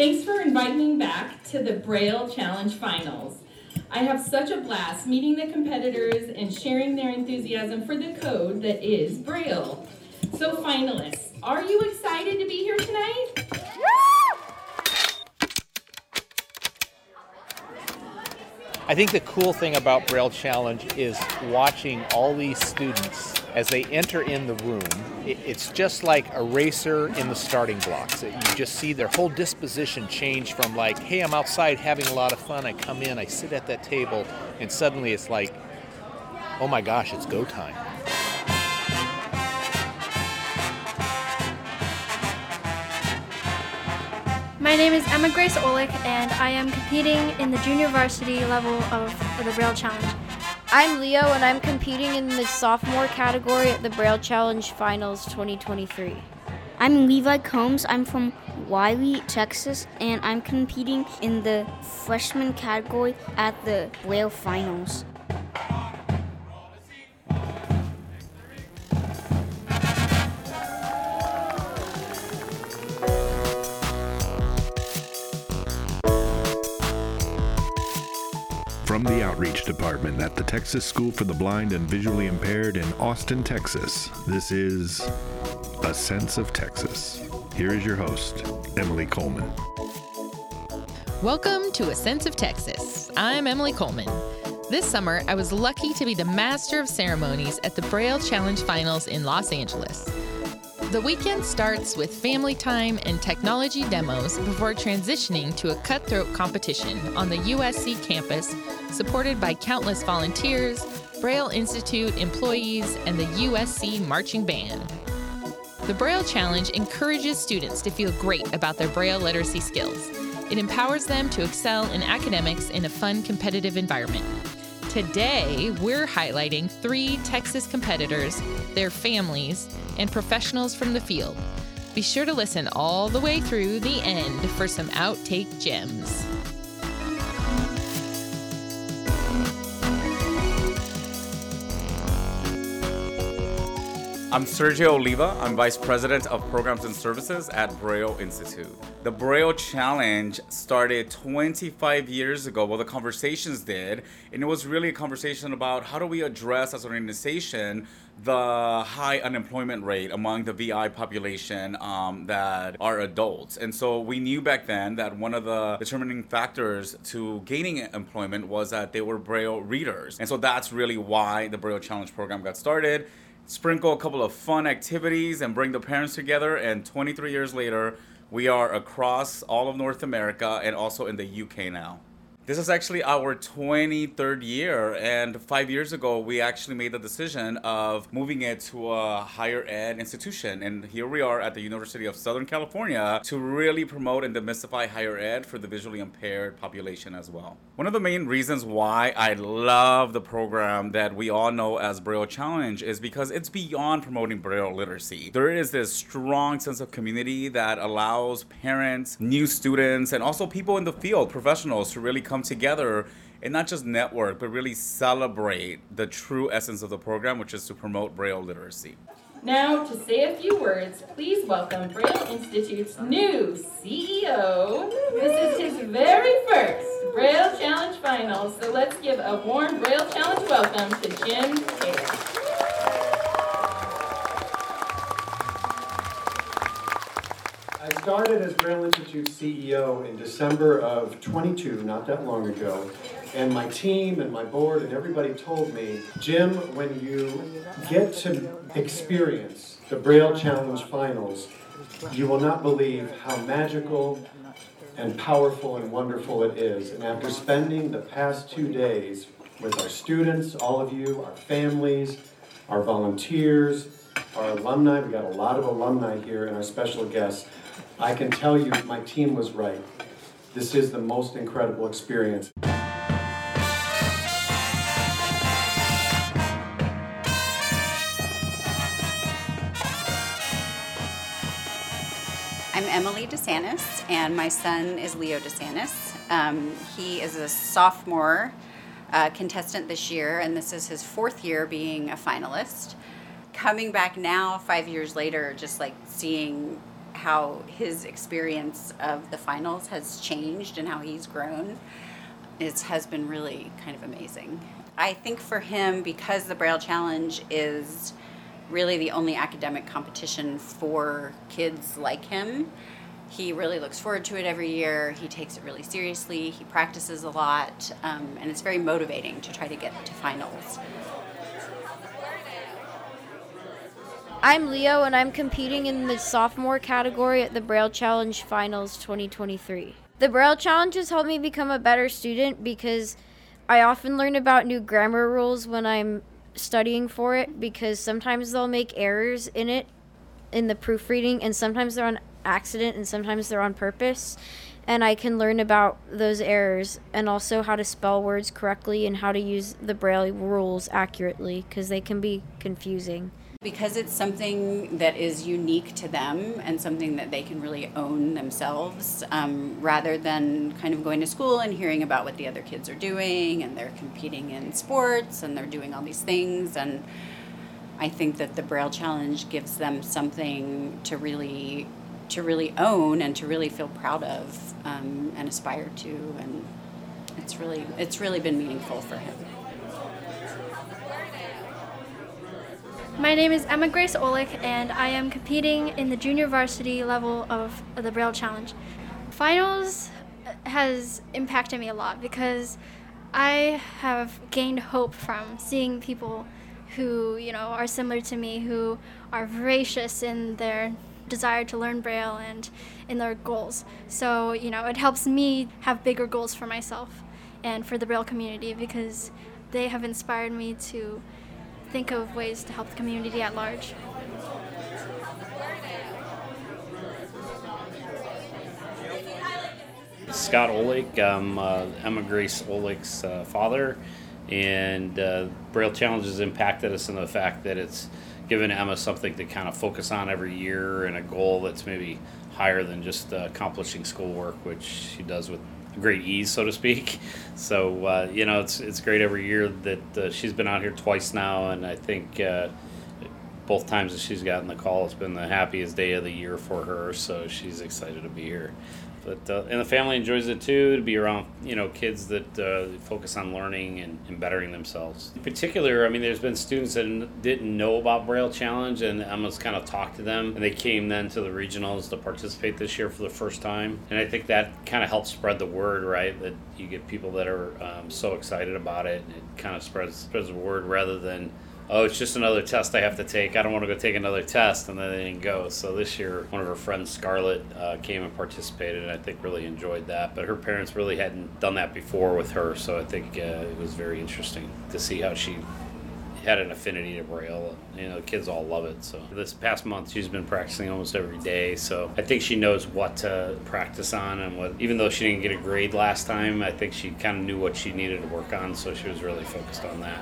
Thanks for inviting me back to the Braille Challenge Finals. I have such a blast meeting the competitors and sharing their enthusiasm for the code that is Braille. So, finalists, are you excited to be here tonight? I think the cool thing about Braille Challenge is watching all these students as they enter in the room. It's just like a racer in the starting blocks. You just see their whole disposition change from like, hey, I'm outside having a lot of fun. I come in, I sit at that table, and suddenly it's like, oh my gosh, it's go time. My name is Emma Grace Olick, and I am competing in the junior varsity level of the Braille Challenge. I'm Leo, and I'm competing in the sophomore category at the Braille Challenge Finals 2023. I'm Levi Combs. I'm from Wylie, Texas, and I'm competing in the freshman category at the Braille Finals. From the Outreach Department at the Texas School for the Blind and Visually Impaired in Austin, Texas, this is A Sense of Texas. Here is your host, Emily Coleman. Welcome to A Sense of Texas. I'm Emily Coleman. This summer, I was lucky to be the master of ceremonies at the Braille Challenge Finals in Los Angeles. The weekend starts with family time and technology demos before transitioning to a cutthroat competition on the USC campus, supported by countless volunteers, Braille Institute employees, and the USC Marching Band. The Braille Challenge encourages students to feel great about their Braille literacy skills. It empowers them to excel in academics in a fun, competitive environment. Today, we're highlighting three Texas competitors, their families, and professionals from the field. Be sure to listen all the way through the end for some outtake gems. I'm Sergio Oliva. I'm Vice President of Programs and Services at Braille Institute. The Braille Challenge started 25 years ago. Well, the conversations did, and it was really a conversation about how do we address as an organization the high unemployment rate among the VI population um, that are adults. And so we knew back then that one of the determining factors to gaining employment was that they were Braille readers. And so that's really why the Braille Challenge program got started sprinkle a couple of fun activities and bring the parents together. And 23 years later, we are across all of North America and also in the UK now. This is actually our 23rd year, and five years ago, we actually made the decision of moving it to a higher ed institution. And here we are at the University of Southern California to really promote and demystify higher ed for the visually impaired population as well. One of the main reasons why I love the program that we all know as Braille Challenge is because it's beyond promoting Braille literacy. There is this strong sense of community that allows parents, new students, and also people in the field, professionals, to really come come together and not just network, but really celebrate the true essence of the program, which is to promote Braille literacy. Now, to say a few words, please welcome Braille Institute's new CEO. This is his very first Braille Challenge Finals, so let's give a warm Braille Challenge welcome to Jim Taylor. I started as Braille Institute CEO in December of 22, not that long ago, and my team and my board and everybody told me, Jim, when you get to experience the Braille Challenge finals, you will not believe how magical and powerful and wonderful it is. And after spending the past two days with our students, all of you, our families, our volunteers, our alumni, we got a lot of alumni here, and our special guests. I can tell you my team was right. This is the most incredible experience. I'm Emily DeSantis, and my son is Leo DeSantis. Um, he is a sophomore uh, contestant this year, and this is his fourth year being a finalist. Coming back now, five years later, just like seeing how his experience of the finals has changed and how he's grown is, has been really kind of amazing. I think for him, because the Braille Challenge is really the only academic competition for kids like him, he really looks forward to it every year. He takes it really seriously. He practices a lot, um, and it's very motivating to try to get to finals. I'm Leo, and I'm competing in the sophomore category at the Braille Challenge Finals 2023. The Braille Challenge has helped me become a better student because I often learn about new grammar rules when I'm studying for it because sometimes they'll make errors in it in the proofreading and sometimes they're on accident and sometimes they're on purpose and I can learn about those errors and also how to spell words correctly and how to use the braille rules accurately because they can be confusing. Because it's something that is unique to them and something that they can really own themselves, um, rather than kind of going to school and hearing about what the other kids are doing and they're competing in sports and they're doing all these things. And I think that the Braille Challenge gives them something to really to really own and to really feel proud of um, and aspire to and it's really it's really been meaningful for him My name is Emma Grace Olick, and I am competing in the junior varsity level of the Braille Challenge. Finals has impacted me a lot because I have gained hope from seeing people who, you know, are similar to me, who are voracious in their desire to learn Braille and in their goals. So, you know, it helps me have bigger goals for myself and for the Braille community because they have inspired me to think of ways to help the community at large. Scott Olick, I'm uh, Emma Grace Olick's uh, father, and uh, Braille Challenge has impacted us in the fact that it's given Emma something to kind of focus on every year and a goal that's maybe higher than just uh, accomplishing schoolwork, which she does with great ease, so to speak. So uh, you know, it's it's great every year that uh, she's been out here twice now, and I think uh, both times that she's gotten the call, it's been the happiest day of the year for her. So she's excited to be here. But uh, and the family enjoys it too to be around you know kids that uh, focus on learning and, and bettering themselves. In particular, I mean, there's been students that didn't know about Braille Challenge, and Emma's kind of talked to them, and they came then to the regionals to participate this year for the first time. And I think that kind of helps spread the word, right? That you get people that are um, so excited about it, and it kind of spreads spreads the word rather than oh, it's just another test I have to take. I don't want to go take another test, and then they didn't go. So this year, one of her friends, Scarlett, uh, came and participated, and I think really enjoyed that. But her parents really hadn't done that before with her, so I think uh, it was very interesting to see how she had an affinity to Braille. You know, kids all love it. So this past month, she's been practicing almost every day. So I think she knows what to practice on, and what. Even though she didn't get a grade last time, I think she kind of knew what she needed to work on. So she was really focused on that.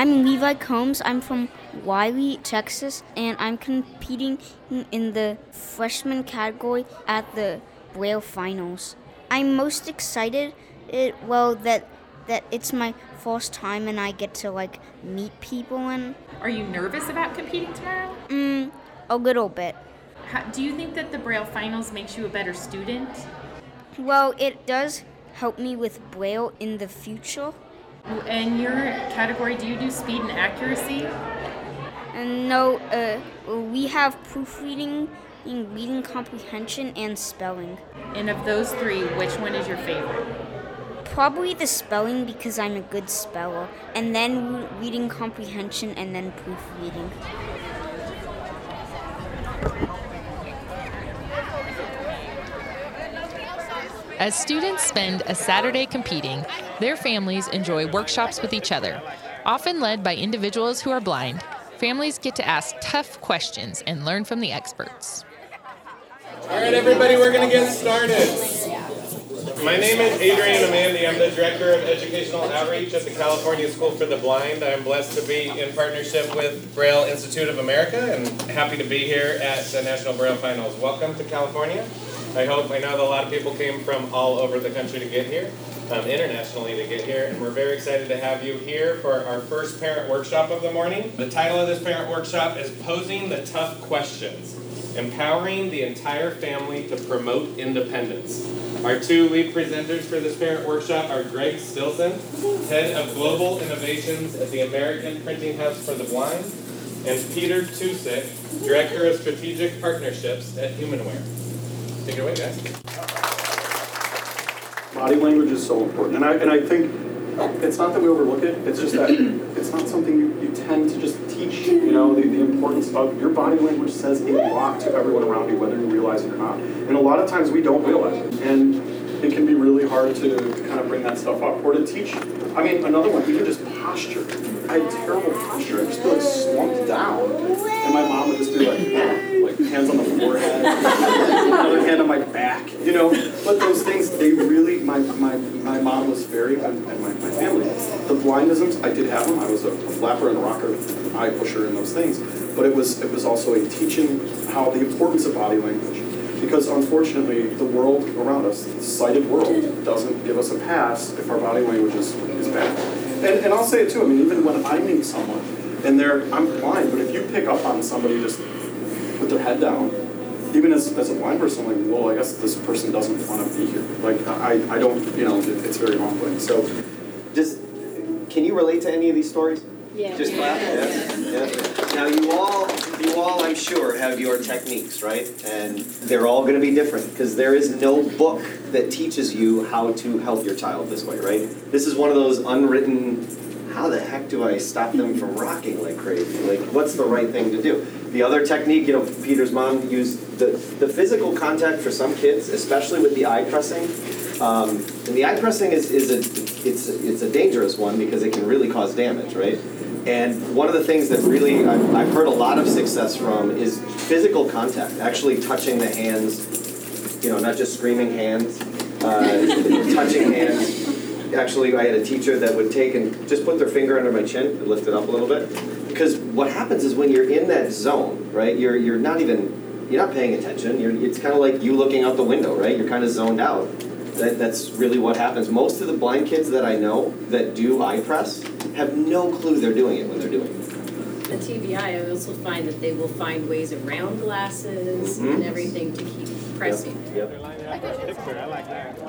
I'm Levi Combs. I'm from Wylie, Texas, and I'm competing in the freshman category at the Braille Finals. I'm most excited, it, well, that that it's my first time and I get to like meet people and. Are you nervous about competing tomorrow? Mm, a little bit. How, do you think that the Braille Finals makes you a better student? Well, it does help me with Braille in the future. In your category, do you do speed and accuracy? And no, uh, we have proofreading, reading comprehension, and spelling. And of those three, which one is your favorite? Probably the spelling because I'm a good speller, and then reading comprehension, and then proofreading. As students spend a Saturday competing, their families enjoy workshops with each other. Often led by individuals who are blind, families get to ask tough questions and learn from the experts. All right, everybody, we're going to get started. My name is Adrian Amandi. I'm the Director of Educational Outreach at the California School for the Blind. I'm blessed to be in partnership with Braille Institute of America and happy to be here at the National Braille Finals. Welcome to California. I hope, I know that a lot of people came from all over the country to get here. um, internationally to get here, and we're very excited to have you here for our first parent workshop of the morning. The title of this parent workshop is Posing the Tough Questions Empowering the Entire Family to Promote Independence. Our two lead presenters for this parent workshop are Greg Stilson, Head of Global Innovations at the American Printing House for the Blind, and Peter Tucic, Director of Strategic Partnerships at Humanware. Take it away, guys. Body language is so important, and I and I think it's not that we overlook it. It's just that it's not something you, you tend to just teach. You know, the, the importance of your body language says a lot to everyone around you, whether you realize it or not. And a lot of times we don't realize it, and it can be really hard to, kind of bring that stuff up or to teach. I mean, another one, even just posture. I had terrible posture. I just like slumped down, and my mom would just be like, like hands on the forehead, another hand on my back. You know, but those things they really. My my, my mom was very and, my, my family. The blindisms I did have them. I was a, a flapper and a rocker, eye pusher, and those things. But it was it was also a teaching how the importance of body language. Because unfortunately, the world around us, the sighted world, doesn't give us a pass if our body language is, is bad. And, and I'll say it too. I mean, even when I meet someone and they're I'm blind, but if you pick up on somebody just put their head down, even as, as a blind person, like, well, I guess this person doesn't want to be here. Like, I, I don't, you know, it, it's very humbling. So, Just, can you relate to any of these stories? Yeah. Just clap. Yeah. yeah. Now you all, all, I'm sure, have your techniques, right? And they're all going to be different because there is no book that teaches you how to help your child this way, right? This is one of those unwritten. How the heck do I stop them from rocking like crazy? Like, what's the right thing to do? The other technique, you know, Peter's mom used the, the physical contact for some kids, especially with the eye pressing. Um, and the eye pressing is, is a it's it's a dangerous one because it can really cause damage, right? And one of the things that really I've, I've heard a lot of success from is physical contact, actually touching the hands, you know, not just screaming hands, uh, touching hands. Actually, I had a teacher that would take and just put their finger under my chin and lift it up a little bit. Because what happens is when you're in that zone, right? You're you're not even you're not paying attention. You're, it's kind of like you looking out the window, right? You're kind of zoned out. That, that's really what happens. Most of the blind kids that I know that do eye press have no clue they're doing it when they're doing it. The TVI, I also find that they will find ways around glasses Mhm. and everything to keep pressing. Yep. I.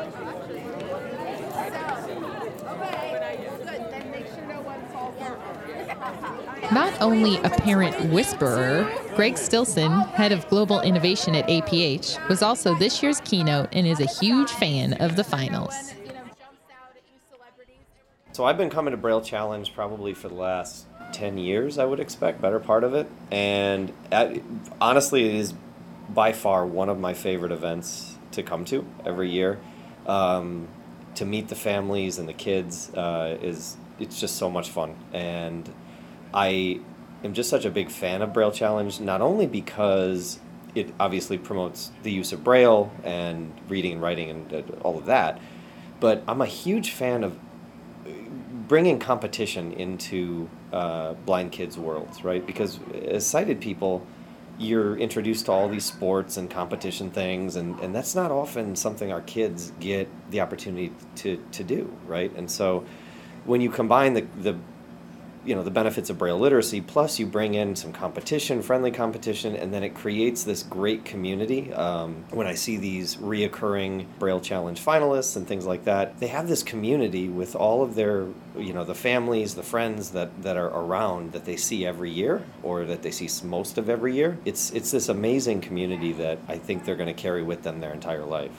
Not only a parent whisperer, Greg Stilson, head of global innovation at APH, was also this year's keynote and is a huge fan of the finals. So I've been coming to Braille Challenge probably for the last 10 years, I would expect, better part of it. And at, honestly, it is by far one of my favorite events to come to every year. Um, to meet the families and the kids uh, is it's just so much fun. And I am just such a big fan of Braille Challenge, not only because it obviously promotes the use of Braille and reading and writing and all of that, but I'm a huge fan of bringing competition into uh, blind kids' worlds, right? Because as sighted people, you're introduced to all these sports and competition things, and, and that's not often something our kids get the opportunity to, to do, right? And so when you combine the, the you know the benefits of braille literacy plus you bring in some competition friendly competition and then it creates this great community. Um, when i see these reoccurring braille challenge finalists and things like that they have this community with all of their you know the families the friends that, that are around that they see every year or that they see most of every year. It's it's this amazing community that i think they're going to carry with them their entire life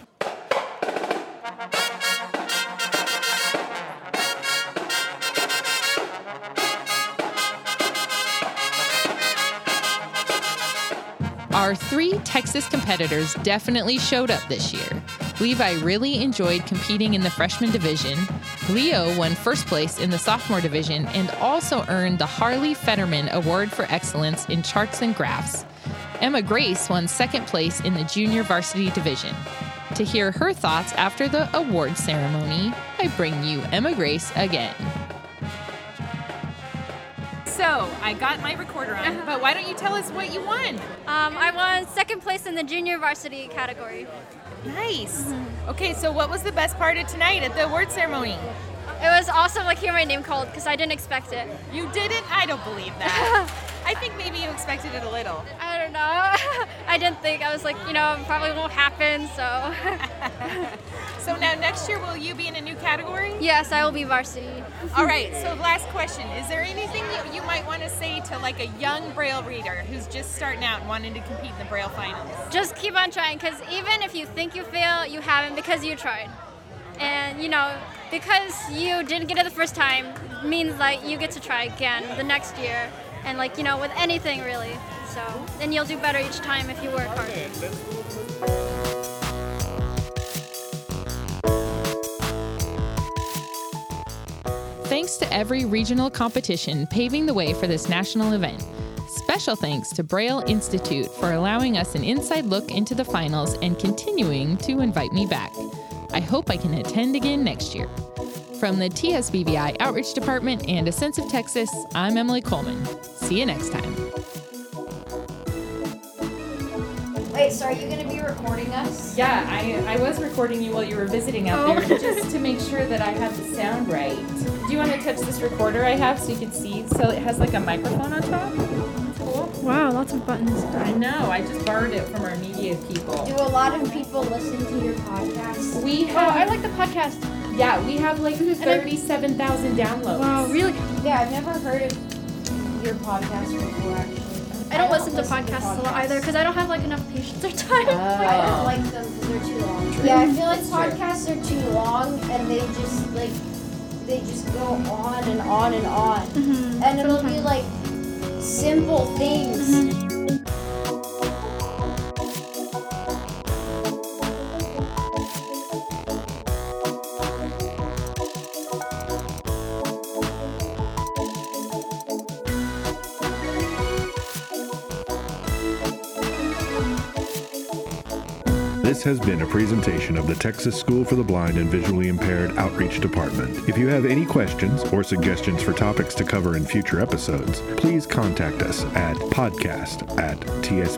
Our three Texas competitors definitely showed up this year. Levi really enjoyed competing in the freshman division. Leo won first place in the sophomore division and also earned the Harley Fetterman Award for Excellence in Charts and Graphs. Emma Grace won second place in the junior varsity division. To hear her thoughts after the award ceremony, I bring you Emma Grace again. So I got my recorder on, but why don't you tell us what you won? Um, I won second place in the junior varsity category. Nice. Okay, so what was the best part of tonight at the award ceremony? It was awesome, like hearing my name called, because I didn't expect it. You didn't? I don't believe that. I think maybe you expected it a little. I don't know. I didn't think. I was like, you know, it probably won't happen, so. So now next year, will you be in a new category? yes, I will be varsity. All right, so last question. Is there anything that you might want to say to like a young Braille reader who's just starting out and wanting to compete in the Braille finals? Just keep on trying, because even if you think you fail, you haven't because you tried. And, you know, because you didn't get it the first time means like you get to try again the next year. And, like, you know, with anything really. So, and you'll do better each time if you work hard. Thanks to every regional competition paving the way for this national event. Special thanks to Braille Institute for allowing us an inside look into the finals and continuing to invite me back. I hope I can attend again next year. From the TSBVI Outreach Department and A Sense of Texas, I'm Emily Coleman. See you next time. Wait, so are you going to be recording us? Yeah, I, I was recording you while you were visiting out Oh. there just to make sure that I had the sound right. Do you want to touch this recorder I have so you can see? So it has like a microphone on top. Cool. Wow, lots of buttons. I know. I just borrowed it from our media people. Do a lot of people listen to your podcast? We Oh, have. I like the podcast. Yeah, we have like thirty-seven thousand downloads. Wow, really? Yeah, I've never heard of your podcast before, actually. I don't listen to podcasts a lot either because I don't have like enough patience or time. I don't oh. like them because they're too long. Yeah, I feel like podcasts are too long and they just like they just go on and on and on, mm-hmm. and it'll be like simple things. Mm-hmm. This has been a presentation of the Texas School for the Blind and Visually Impaired Outreach Department. If you have any questions or suggestions for topics to cover in future episodes, please contact us at podcast at tsbvi.edu.